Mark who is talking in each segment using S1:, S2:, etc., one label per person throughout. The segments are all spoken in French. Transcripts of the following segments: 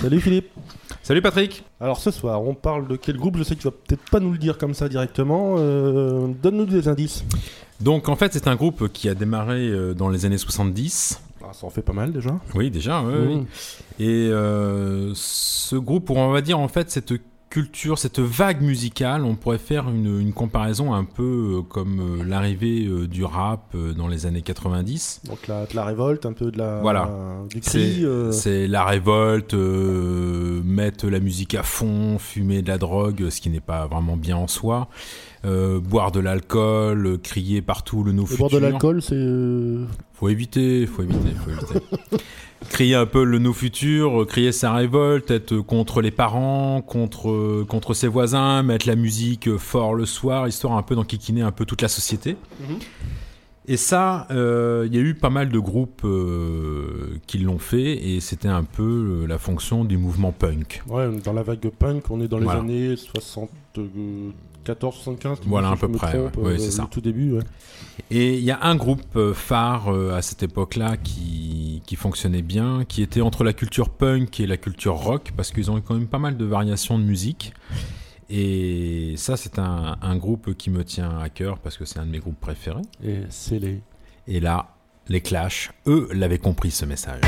S1: Salut Philippe.
S2: Salut Patrick.
S1: Alors ce soir, on parle de quel groupe? Je sais que tu vas peut-être pas nous le dire comme ça directement. Euh, Donne-nous des indices.
S2: Donc en fait, c'est un groupe qui a démarré euh, dans les années 70.
S1: Ah, ça en fait pas mal déjà.
S2: Oui, déjà.
S1: Mmh.
S2: oui. Et euh, ce groupe, on va dire en fait cette culture, cette vague musicale, on pourrait faire une, une comparaison un peu euh, comme euh, l'arrivée euh, du rap dans les années 90.
S1: Donc la, de la révolte, un peu de la,
S2: Voilà.
S1: du
S2: C'est
S1: cri.
S2: c'est la révolte, mettre la musique à fond, fumer de la drogue, ce qui n'est pas vraiment bien en soi, euh, boire de l'alcool, euh, crier partout le no futur.
S1: bord de l'alcool, c'est. euh,
S2: Faut éviter, faut éviter, faut éviter. crier un peu le no futur, crier sa révolte, être contre les parents, contre contre ses voisins, mettre la musique fort le soir, histoire un peu d'enquiquiner un peu toute la société.
S1: Mhm.
S2: Et ça, euh, il y a eu pas mal de groupes euh, qui l'ont fait, et c'était un peu euh, la fonction du mouvement punk.
S1: Ouais, dans la vague punk, on est dans les
S2: Voilà.
S1: années 74, 75.
S2: Voilà, à peu près,
S1: trompe,
S2: ouais. Ouais,
S1: euh,
S2: c'est ça.
S1: tout début, ouais.
S2: Et il y a un groupe euh, phare euh, à cette époque-là qui, qui fonctionnait bien, qui était entre la culture punk et la culture rock, parce qu'ils ont eu quand même pas mal de variations de musique. Et ça, c'est un, un groupe qui me tient à cœur parce que c'est un de mes groupes préférés.
S1: Et c'est les.
S2: Et là, les Clash, eux, l'avaient compris ce message.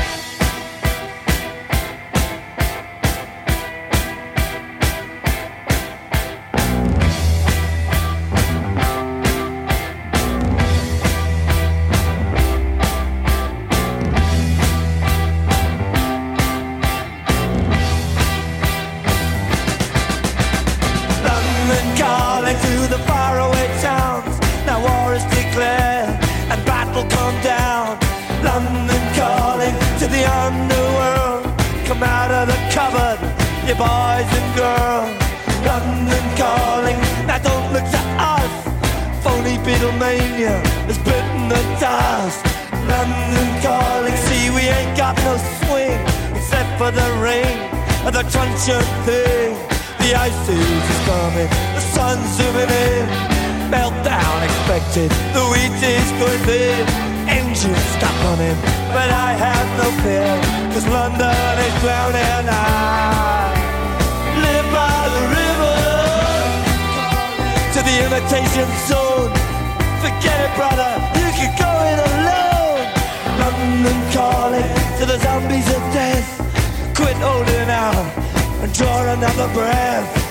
S3: Coming, the sun's zooming in. Meltdown expected, the wheat is going thin. Engines stop running, but I have no fear, cause London is drowning. I live by the river to the imitation zone. Forget it, brother, you can go it alone. London calling to the zombies of death. Quit holding out and draw another breath.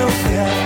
S3: no fear,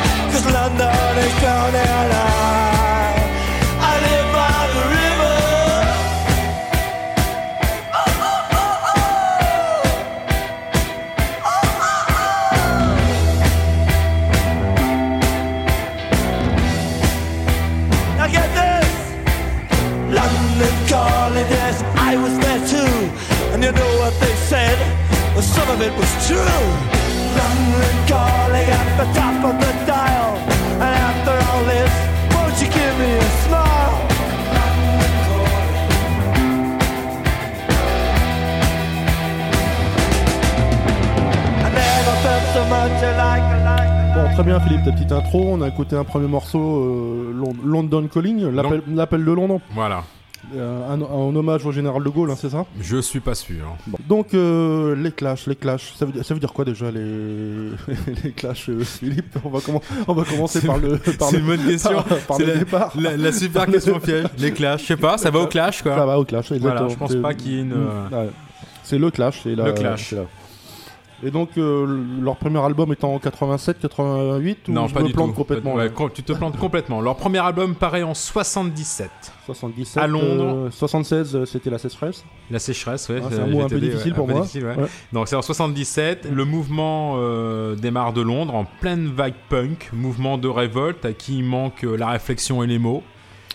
S1: écouté un premier morceau, euh, Lon- London Calling, l'appel de Londres.
S2: Voilà.
S1: Euh, un, en hommage au général de Gaulle, hein, c'est ça?
S2: Je suis pas sûr.
S1: Bon. Donc euh, les clashs, les clashs, ça veut, dire- ça veut dire quoi déjà les, les clashs, euh, Philippe? On va, commen- on va commencer par le,
S2: C'est une bonne question.
S1: par, le
S2: la-
S1: départ.
S2: La, la super question piège. Les clashs, je sais pas, ça va au clash quoi.
S1: Ça va au clash,
S2: Voilà,
S1: exactement.
S2: je pense pas qu'il y ait une.
S1: Mm, ouais. C'est le clash. c'est la-
S2: Le Clash.
S1: la- Et donc euh, leur premier album est en 87, 88 ou
S2: Non,
S1: je
S2: pas
S1: me
S2: du
S1: plante
S2: tout.
S1: complètement
S2: Ouais, tu te plantes complètement. Leur premier album paraît en 77.
S1: 77
S2: à Londres.
S1: euh, 76 euh, c'était la sécheresse.
S2: La sécheresse, ouais.
S1: Ah, c'est un mot un peu difficile
S2: ouais,
S1: pour moi.
S2: difficile, ouais. Donc c'est en 77, le mouvement euh, démarre de Londres en pleine vague punk, mouvement de révolte à qui il manque euh, la réflexion et les mots.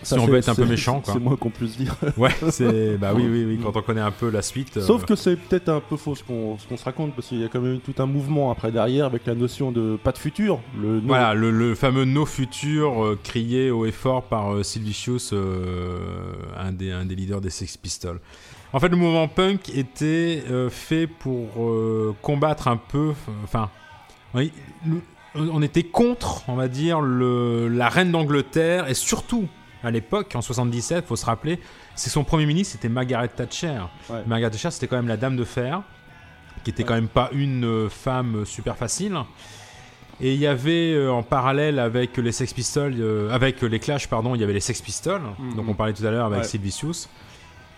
S1: Ça,
S2: si on veut être un peu méchant, quoi.
S1: C'est moins qu'on puisse dire.
S2: Ouais, c'est bah oui, oui, oui. Quand on connaît un peu la suite. euh,
S1: Sauf que c'est peut-être un peu faux ce qu'on qu'on se raconte parce qu'il y a quand même tout un mouvement après derrière avec la notion de pas de futur. Le no-
S2: Voilà, le, le fameux No Future euh, crié haut et fort par euh, Sid Vicious, euh, un, des, un des leaders des Sex Pistols. En fait, le mouvement punk était fait pour combattre un peu. Enfin, oui, on était contre, on va dire, le, la reine d'Angleterre et surtout à l'époque, en 77, faut se rappeler, c'est son premier ministre, c'était Margaret Thatcher.
S1: Ouais.
S2: Margaret Thatcher, c'était quand même la dame de fer, qui était
S1: Ouais.
S2: quand même pas une euh, femme super facile. Et il y avait euh, en parallèle avec les Sex Pistols, euh, avec les Clash, pardon, il y avait les Sex Pistols,
S1: Mhm.
S2: donc on parlait tout à l'heure avec
S1: Ouais.
S2: Sid Vicious,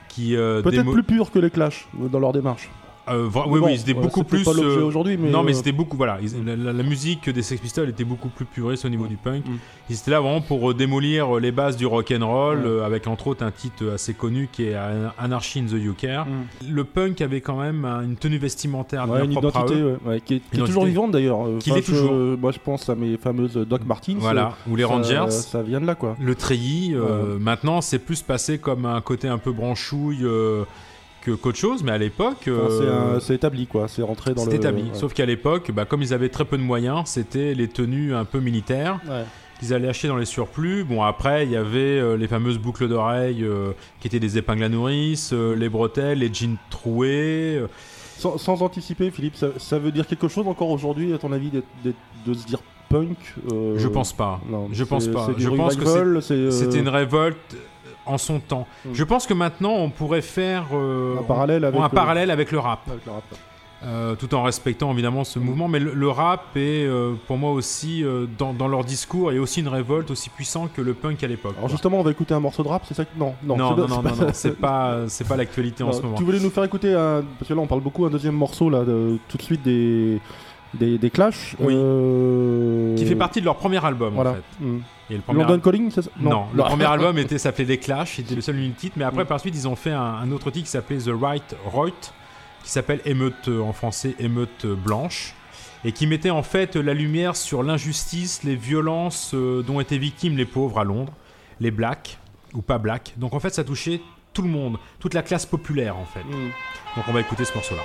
S2: qui euh,
S1: Peut-être
S2: démo-
S1: plus pur que les Clash euh, dans leur démarche.
S2: Euh, oui,
S1: bon,
S2: oui, c'était
S1: ouais,
S2: beaucoup plus.
S1: pas l'objet
S2: euh,
S1: aujourd'hui, mais
S2: non, mais
S1: euh,
S2: c'était beaucoup. Voilà, ils- la, la- la musique des Sex Pistols était beaucoup plus puriste au niveau du punk.
S1: Mm.
S2: Ils étaient là vraiment pour euh, démolir les bases du rock and roll, euh, avec entre autres un titre assez connu qui est An- Anarchy in the UK.
S1: Mm.
S2: Le punk avait quand même une tenue vestimentaire
S1: Ouais, une
S2: propre à
S1: identité
S2: eux.
S1: ouais, ouais, qui est, qui est
S2: Identité.
S1: toujours vivante d'ailleurs.
S2: Qui
S1: enfin,
S2: l'est
S1: je-
S2: toujours.
S1: Moi je pense à mes fameuses Doc Martens.
S2: Voilà, ou les
S1: ça-
S2: Rangers.
S1: Ça, vient de là quoi.
S2: Le treillis, maintenant c'est plus passé comme un côté un peu branchouille qu'autre chose, mais à l'époque.
S1: C'est
S2: euh,
S1: c'est établi quoi. C'est rentré dans
S2: c'est
S1: le.
S2: établi.
S1: ouais.
S2: Sauf qu'à l'époque, bah, comme ils avaient très peu de moyens, c'était les tenues un peu militaires
S1: Ouais.
S2: qu'ils allaient acheter dans les surplus. Bon, après, il y avait euh, les fameuses boucles d'oreilles euh, qui étaient des épingles à nourrice, les bretelles, les jeans troués.
S1: Sans, sans anticiper, Philippe, ça, ça veut dire quelque chose encore aujourd'hui, à ton avis, de se dire punk
S2: Je pense pas.
S1: Non,
S2: je pense
S1: c'est-
S2: pas.
S1: c'est
S2: Je pense que
S1: c'est,
S2: C'était une révolte en son temps.
S1: Mm.
S2: Je pense que maintenant, on pourrait faire euh,
S1: un parallèle avec.
S2: un
S1: euh,
S2: parallèle avec le rap.
S1: avec le rap.
S2: Euh, tout en respectant évidemment ce mouvement. Mais le, le rap est euh, pour moi aussi, euh, dans, dans leur discours, a aussi une révolte aussi puissante que le punk à l'époque.
S1: Alors
S2: quoi.
S1: justement, on va écouter un morceau de rap, c'est ça que... Non, non,
S2: non, non, non,
S1: c'est
S2: non, c'est pas, c'est pas l'actualité en ce moment.
S1: Tu voulais nous faire écouter un... Parce que là, on parle beaucoup un deuxième morceau, là, de- tout de suite des, des, des Clash.
S2: Oui.
S1: euh,
S2: Qui fait partie de leur premier album
S1: Voilà.
S2: en fait.
S1: Mm.
S2: Et le premier
S1: London Calling, c'est ça
S2: Non, le premier album était s'appelait Les Clash, c'était le seul unique titre, mais après
S1: Mm.
S2: par suite ils ont fait un, un autre titre qui s'appelait The Right Right, qui s'appelle Émeute euh, en français Émeute blanche, et qui mettait en fait la lumière sur l'injustice, les violences euh, dont étaient victimes les pauvres à Londres, les blacks ou pas blacks. Donc en fait ça touchait tout le monde, toute la classe populaire en fait.
S1: Mm.
S2: Donc on va écouter ce morceau-là.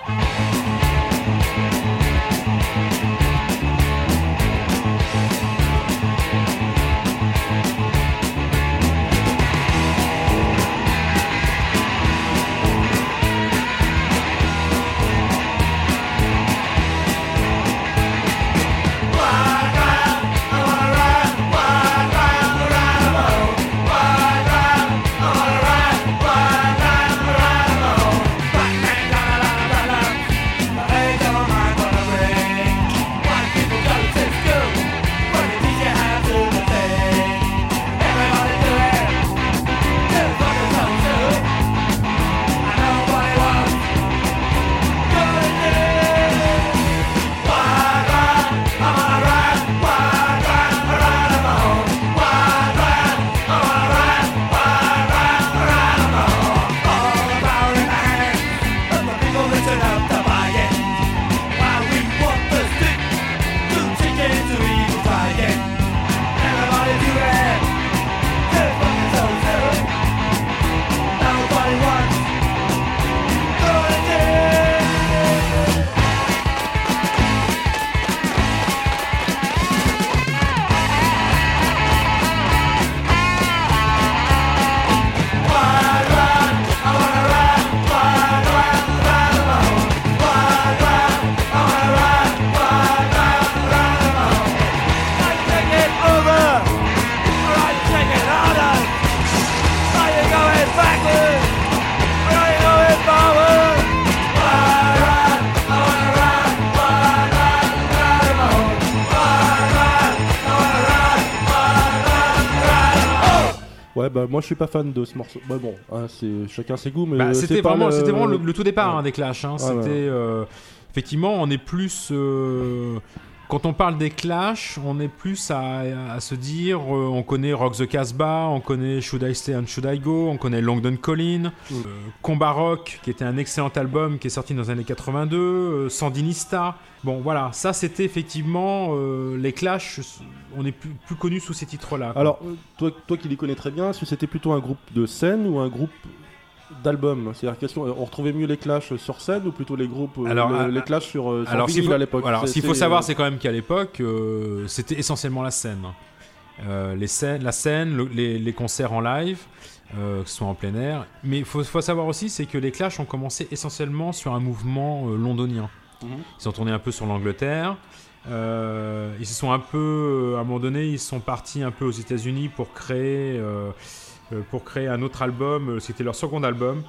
S1: Ouais, bah moi je suis pas fan de ce morceau. Bah bon, hein, c'est chacun ses goûts, mais
S2: Bah,
S1: euh,
S2: c'était vraiment,
S1: le-
S2: vraiment le, le tout départ
S1: Ouais.
S2: hein, des Clash. hein.
S1: Ouais,
S2: C'était
S1: ouais.
S2: euh, effectivement, on est plus euh, quand on parle des Clash, on est plus à, à se dire, euh, on connaît Rock the Casbah, on connaît Should I Stay and Should I Go, on connaît Longdon Collin,
S1: Mm.
S2: euh, Combat Rock, qui était un excellent album qui est sorti dans les années 82, euh, Sandinista. Bon, voilà, ça c'était effectivement les Clash. On est plus, plus connus sous ces titres-là.
S1: Alors, toi, toi qui les connais très bien, est-ce que c'était plutôt un groupe de scène ou un groupe d'albums C'est-à-dire, question, euh, on retrouvait mieux les Clash sur scène ou plutôt les groupes, euh,
S2: Alors,
S1: le-
S2: euh,
S1: les Clash sur, euh, sur
S2: Alors,
S1: vinyle
S2: faut,
S1: à l'époque
S2: alors, ce qu'il faut savoir, c'est quand même qu'à l'époque, euh, c'était essentiellement la scène. Euh, les scènes, la scène, le- les, les concerts en live, euh, que ce soit en plein air. Mais il faut, faut savoir aussi, c'est que les Clash ont commencé essentiellement sur un mouvement euh, londonien.
S1: Mhm.
S2: Ils sont tournés un peu sur l'Angleterre. Euh, ils se sont un peu, à un moment donné, ils sont partis un peu aux États-Unis pour créer, euh, euh, pour créer un autre album. euh, C'était leur second album,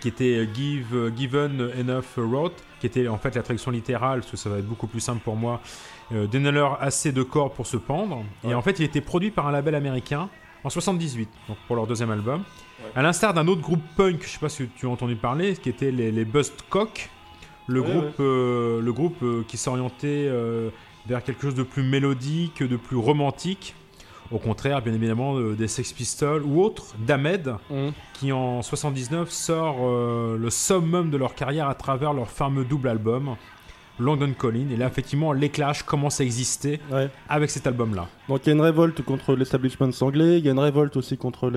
S2: qui était Give, euh, Given Enough Wrote, qui était en fait la traduction littérale, parce que ça va être beaucoup plus simple pour moi. Euh, Donnez-leur assez de corps pour se pendre. Et en fait, il était produit par un label américain en 78, donc pour leur deuxième album. À l'instar d'un autre groupe punk, je sais pas si tu as entendu parler, qui était les, les le
S1: Ouais,
S2: groupe, euh, le groupe euh, qui s'orientait euh, vers quelque chose de plus mélodique, de plus romantique. Au contraire, bien évidemment, euh, des Sex Pistols ou autres, d'Ahmed,
S1: Mhm.
S2: qui en 79 sort euh, le summum de leur carrière à travers leur fameux double album, London Calling. Et là, effectivement, les Clash commencent à exister
S1: Ouais.
S2: avec cet album-là.
S1: Donc il y a une révolte contre l'establishment anglais, il y a une révolte aussi contre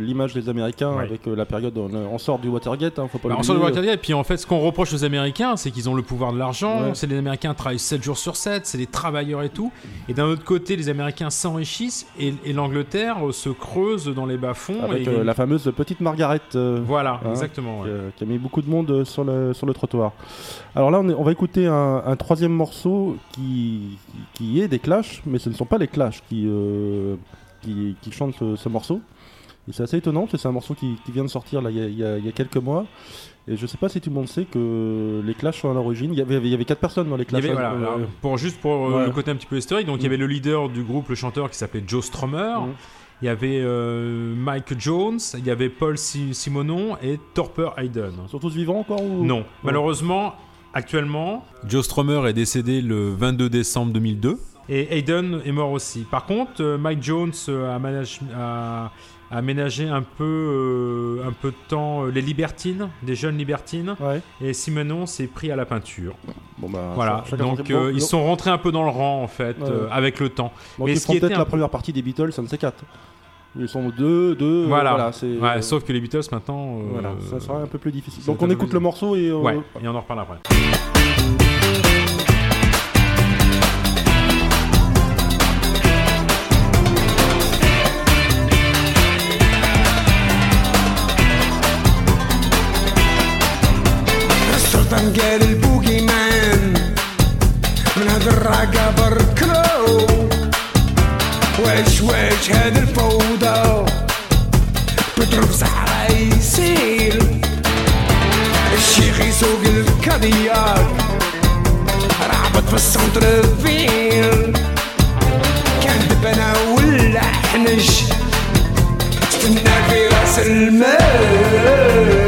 S1: l'image des Américains
S2: Ouais.
S1: avec euh, la période, on, on sort du Watergate, hein, faut pas
S2: Bah, on sort de Watergate, et puis en fait, ce qu'on reproche aux Américains, c'est qu'ils ont le pouvoir de l'argent.
S1: Ouais.
S2: C'est les Américains travaillent 7 jours sur 7, c'est des travailleurs et tout. Et d'un autre côté, les Américains s'enrichissent et, et l'Angleterre euh, se creuse dans les bas-fonds.
S1: Avec
S2: et-
S1: euh, la fameuse petite Margaret. euh,
S2: Voilà,
S1: Hein,
S2: exactement.
S1: qui, a- qui a mis beaucoup de monde euh, sur le, sur le trottoir. Alors là, on, est- on va écouter un, un troisième morceau qui, qui est des Clash, mais ce ne sont pas les Clash qui, euh, qui, qui chantent ce, ce morceau. Et c'est assez étonnant, parce que c'est un morceau qui, qui vient de sortir là, il, y a, y y quelques mois. Et je sais pas si tout le monde sait que les Clash sont à l'origine. Il y avait, il y avait quatre personnes dans les
S2: Il y
S1: Clash.
S2: avait,
S1: hein,
S2: voilà,
S1: euh,
S2: pour, juste pour euh,
S1: ouais.
S2: le côté un petit peu historique, donc il y avait le leader du groupe, le chanteur qui s'appelait Joe Strummer,
S1: Mm.
S2: il y avait euh, Mike Jones, il y avait Paul Si- Simonon et Torper Hayden.
S1: Ils sont tous vivants encore ou...
S2: Non, malheureusement, actuellement, Joe Strummer est décédé le 22 décembre 2002 et Hayden est mort aussi. Par contre, euh, Mike Jones euh, a, manage- a- a aménagé un peu, euh, un peu de temps euh, les libertines, des jeunes libertines,
S1: Ouais.
S2: et Simonon s'est pris à la peinture.
S1: Bon, bah,
S2: Voilà, donc.
S1: Bon,
S2: ils sont rentrés un peu dans le rang en fait,
S1: Ouais.
S2: euh, avec le temps.
S1: Donc
S2: mais
S1: ils
S2: ce
S1: feront
S2: qui
S1: peut-être la
S2: peu-
S1: première partie des Beatles, un de ces quatre. Ils sont deux, deux. euh,
S2: Voilà.
S1: c'est,
S2: Ouais,
S1: euh,
S2: sauf que les Beatles maintenant. euh,
S1: Voilà, ça sera un peu plus difficile.
S2: ça
S1: Donc on écoute le morceau et. euh,
S2: Ouais, et on en reparle après.
S4: السلطان قال البوقي مان من هذا الرقة بركلو واش واش هذا الفوضى؟ بتضرب صحراء يسيل الشيخ يسوق الكادياك رعبت في السنتر فيل كان دبنا ولا حنش استنى في راس المال.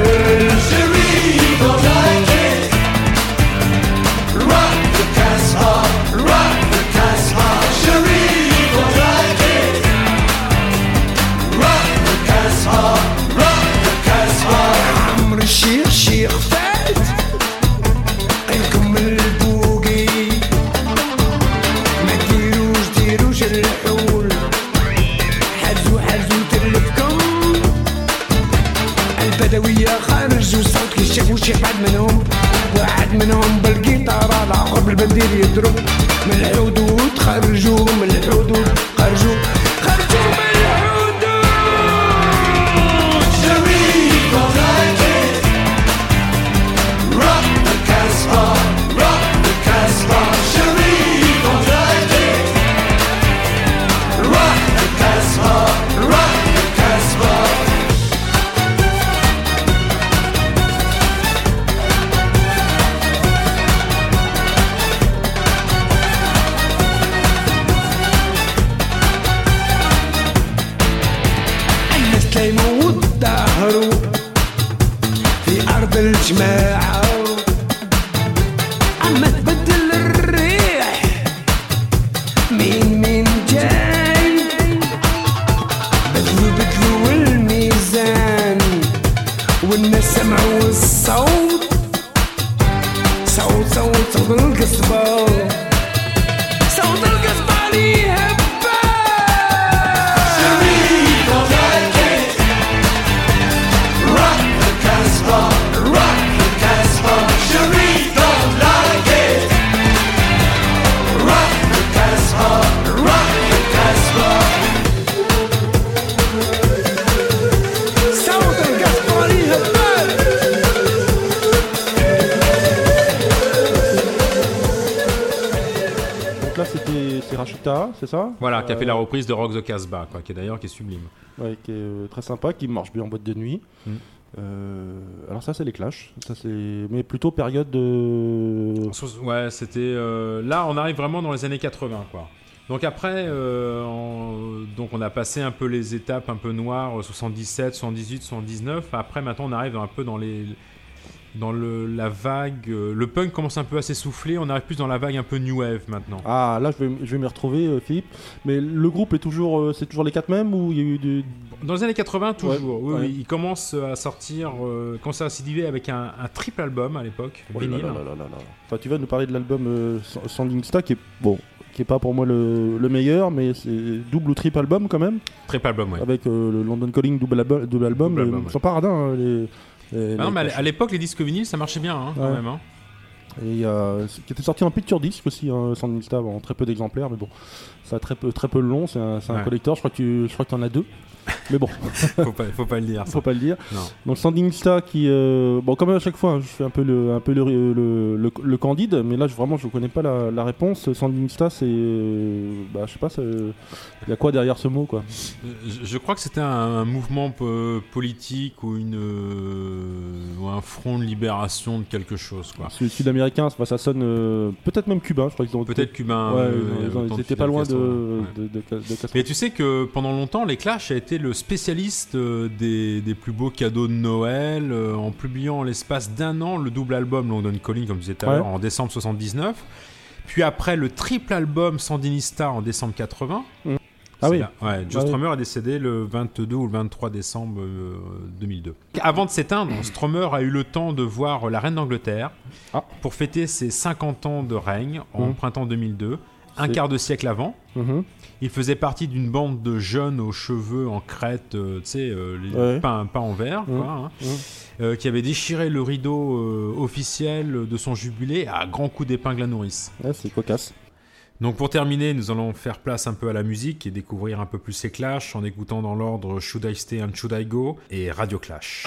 S4: Harry صوت صوت صوت القصبة
S1: c'est ça
S2: Voilà, qui a fait
S1: Euh,
S2: la reprise de Rock the Casbah, quoi, qui est d'ailleurs qui est sublime.
S1: Ouais, qui est euh, très sympa, qui marche bien en boîte de nuit.
S2: Mm.
S1: Euh, alors ça, c'est les Clash. Ça, c'est mais plutôt période de.
S2: Ouais, c'était. euh, là, on arrive vraiment dans les années 80, quoi. Donc après, euh, on- donc on a passé un peu les étapes un peu noires, euh, 77, 78, 79. Après, maintenant, on arrive un peu dans les dans le, la vague. euh, le punk commence un peu à s'essouffler. On arrive plus dans la vague un peu new wave maintenant.
S1: Ah, là, je vais, je vais m'y retrouver, euh, Philippe. Mais le groupe est toujours, euh, c'est toujours les quatre mêmes ou il y a eu du.
S2: Dans les années 80, toujours.
S1: Ouais,
S2: oui,
S1: ouais.
S2: oui, il commence à sortir, euh, commence à s'édiver avec un, un triple album à l'époque,
S1: Oh
S2: vinyle.
S1: là là là. Enfin, tu vas nous parler de l'album Sa- Sanding Star qui est bon, qui est pas pour moi le, le meilleur, mais c'est double ou triple album quand même,
S2: Triple album, ouais.
S1: avec euh, le London Calling double, album, double album.
S2: Double album,
S1: Ils sont hein, les. Les-
S2: Ah non, mais à l'époque, les disques vinyles, ça marchait bien, hein, quand
S1: Ouais.
S2: même. hein.
S1: Et il y a- qui était sorti en picture disc aussi, hein, Sanding Star, en très peu d'exemplaires, mais bon, ça a très peu, très peu long, c'est un, c'est un
S2: Ouais.
S1: collector, je crois que tu je crois que en as deux. Mais bon,
S2: faut, pas, faut pas le dire. ça.
S1: faut pas le dire.
S2: Non.
S1: Donc Standing Star qui, euh, bon comme à chaque fois, hein, je fais un peu le, un peu le, le, le- le candide, mais là je, vraiment je connais pas la, la réponse. Standing Star c'est, euh, bah je sais pas, il y a quoi derrière ce mot quoi?
S2: Je, je crois que c'était un, un mouvement po- politique ou, une, euh, ou un front de libération de quelque chose. quoi.
S1: Sud- Sud-américain, ça sonne euh, peut-être même cubain, je crois qu'ils ont
S2: Peut-être cubain.
S1: Ouais,
S2: euh,
S1: ils, ils étaient pas loin de,
S2: ouais.
S1: de, de, de- de Castro.
S2: Mais tu sais que pendant longtemps, les Clash a été le spécialiste euh, des, des plus beaux cadeaux de Noël euh, en publiant en l'espace d'un an le double album London Calling, comme je disais tout à l'heure, en décembre 79. Puis après le triple album Sandinista en décembre 80.
S1: Ah
S2: C'est
S1: oui.
S2: là. Ouais, Joe
S1: Ah oui.
S2: Est décédé le 22 ou le 23 décembre euh, 2002. Avant de s'éteindre, Strummer a eu le temps de voir la reine d'Angleterre
S1: Ah.
S2: pour fêter ses 50 ans de règne en
S1: Mhm.
S2: printemps 2002, un quart de siècle avant.
S1: Mhm.
S2: Il faisait partie d'une bande de jeunes aux cheveux en crête, euh, tu sais, euh,
S1: Ouais.
S2: peints, peints en vert,
S1: Mhm.
S2: quoi, hein,
S1: Mhm.
S2: euh, qui avait déchiré le rideau euh, officiel de son jubilé à grands coups d'épingle à nourrice.
S1: Ouais, c'est cocasse.
S2: Donc pour terminer, nous allons faire place un peu à la musique et découvrir un peu plus ces Clash en écoutant dans l'ordre Should I Stay and Should I Go et Radio Clash.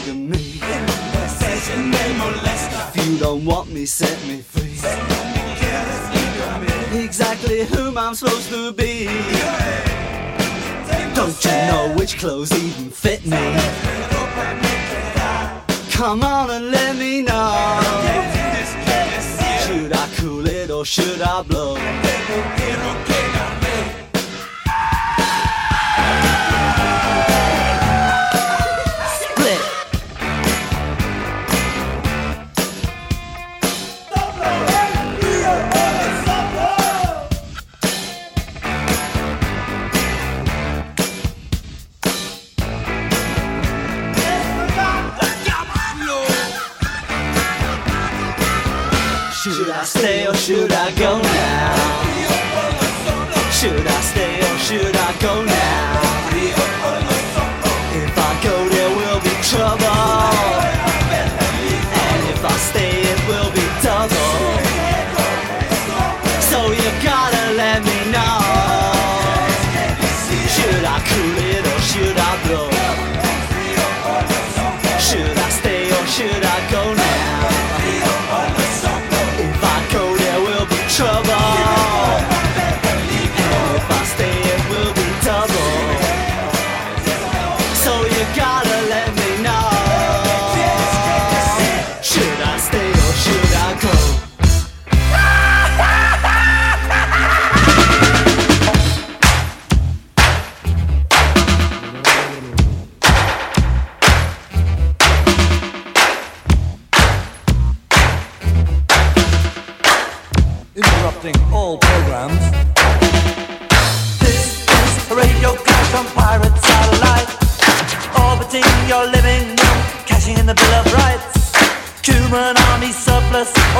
S5: bugging me. Says your name molester. If you don't want me, set me free. Exactly whom I'm supposed to be. Don't you know which clothes even fit me?
S3: Come on and let me know. Should I cool it or should I blow? should I go?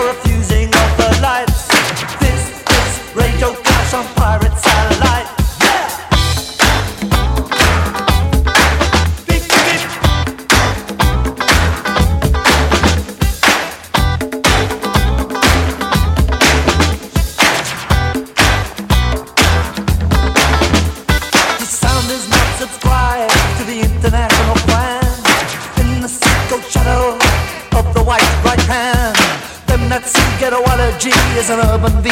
S3: for
S6: refusing all
S3: the lights. This this Radio Clash on Pirate. an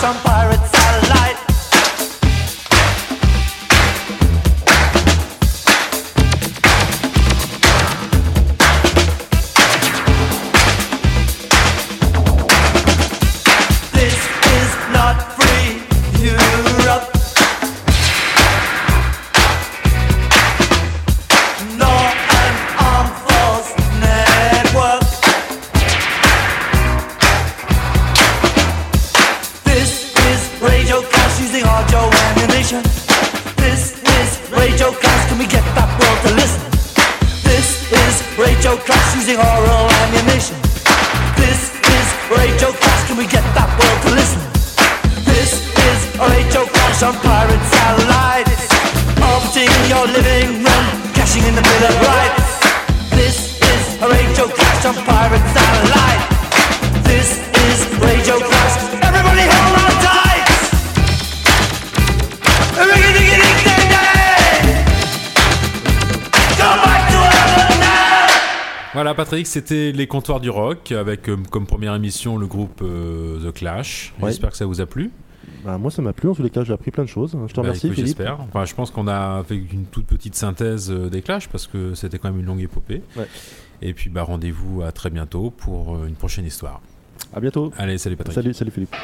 S3: some Voilà
S2: Patrick, c'était les comptoirs du rock avec euh, comme première émission le groupe euh, The Clash. J'espère que ça vous a plu.
S1: Bah, moi, ça m'a plu. En tous les cas, j'ai appris plein de choses. Je te
S2: Bah,
S1: remercie,
S2: écoute,
S1: Philippe.
S2: J'espère. Enfin, je pense qu'on a fait une toute petite synthèse euh, des Clash parce que c'était quand même une longue épopée.
S1: Ouais.
S2: Et puis bah, rendez-vous à très bientôt pour euh, une prochaine histoire.
S1: À bientôt.
S2: Allez, salut Patrick.
S1: Salut, salut Philippe.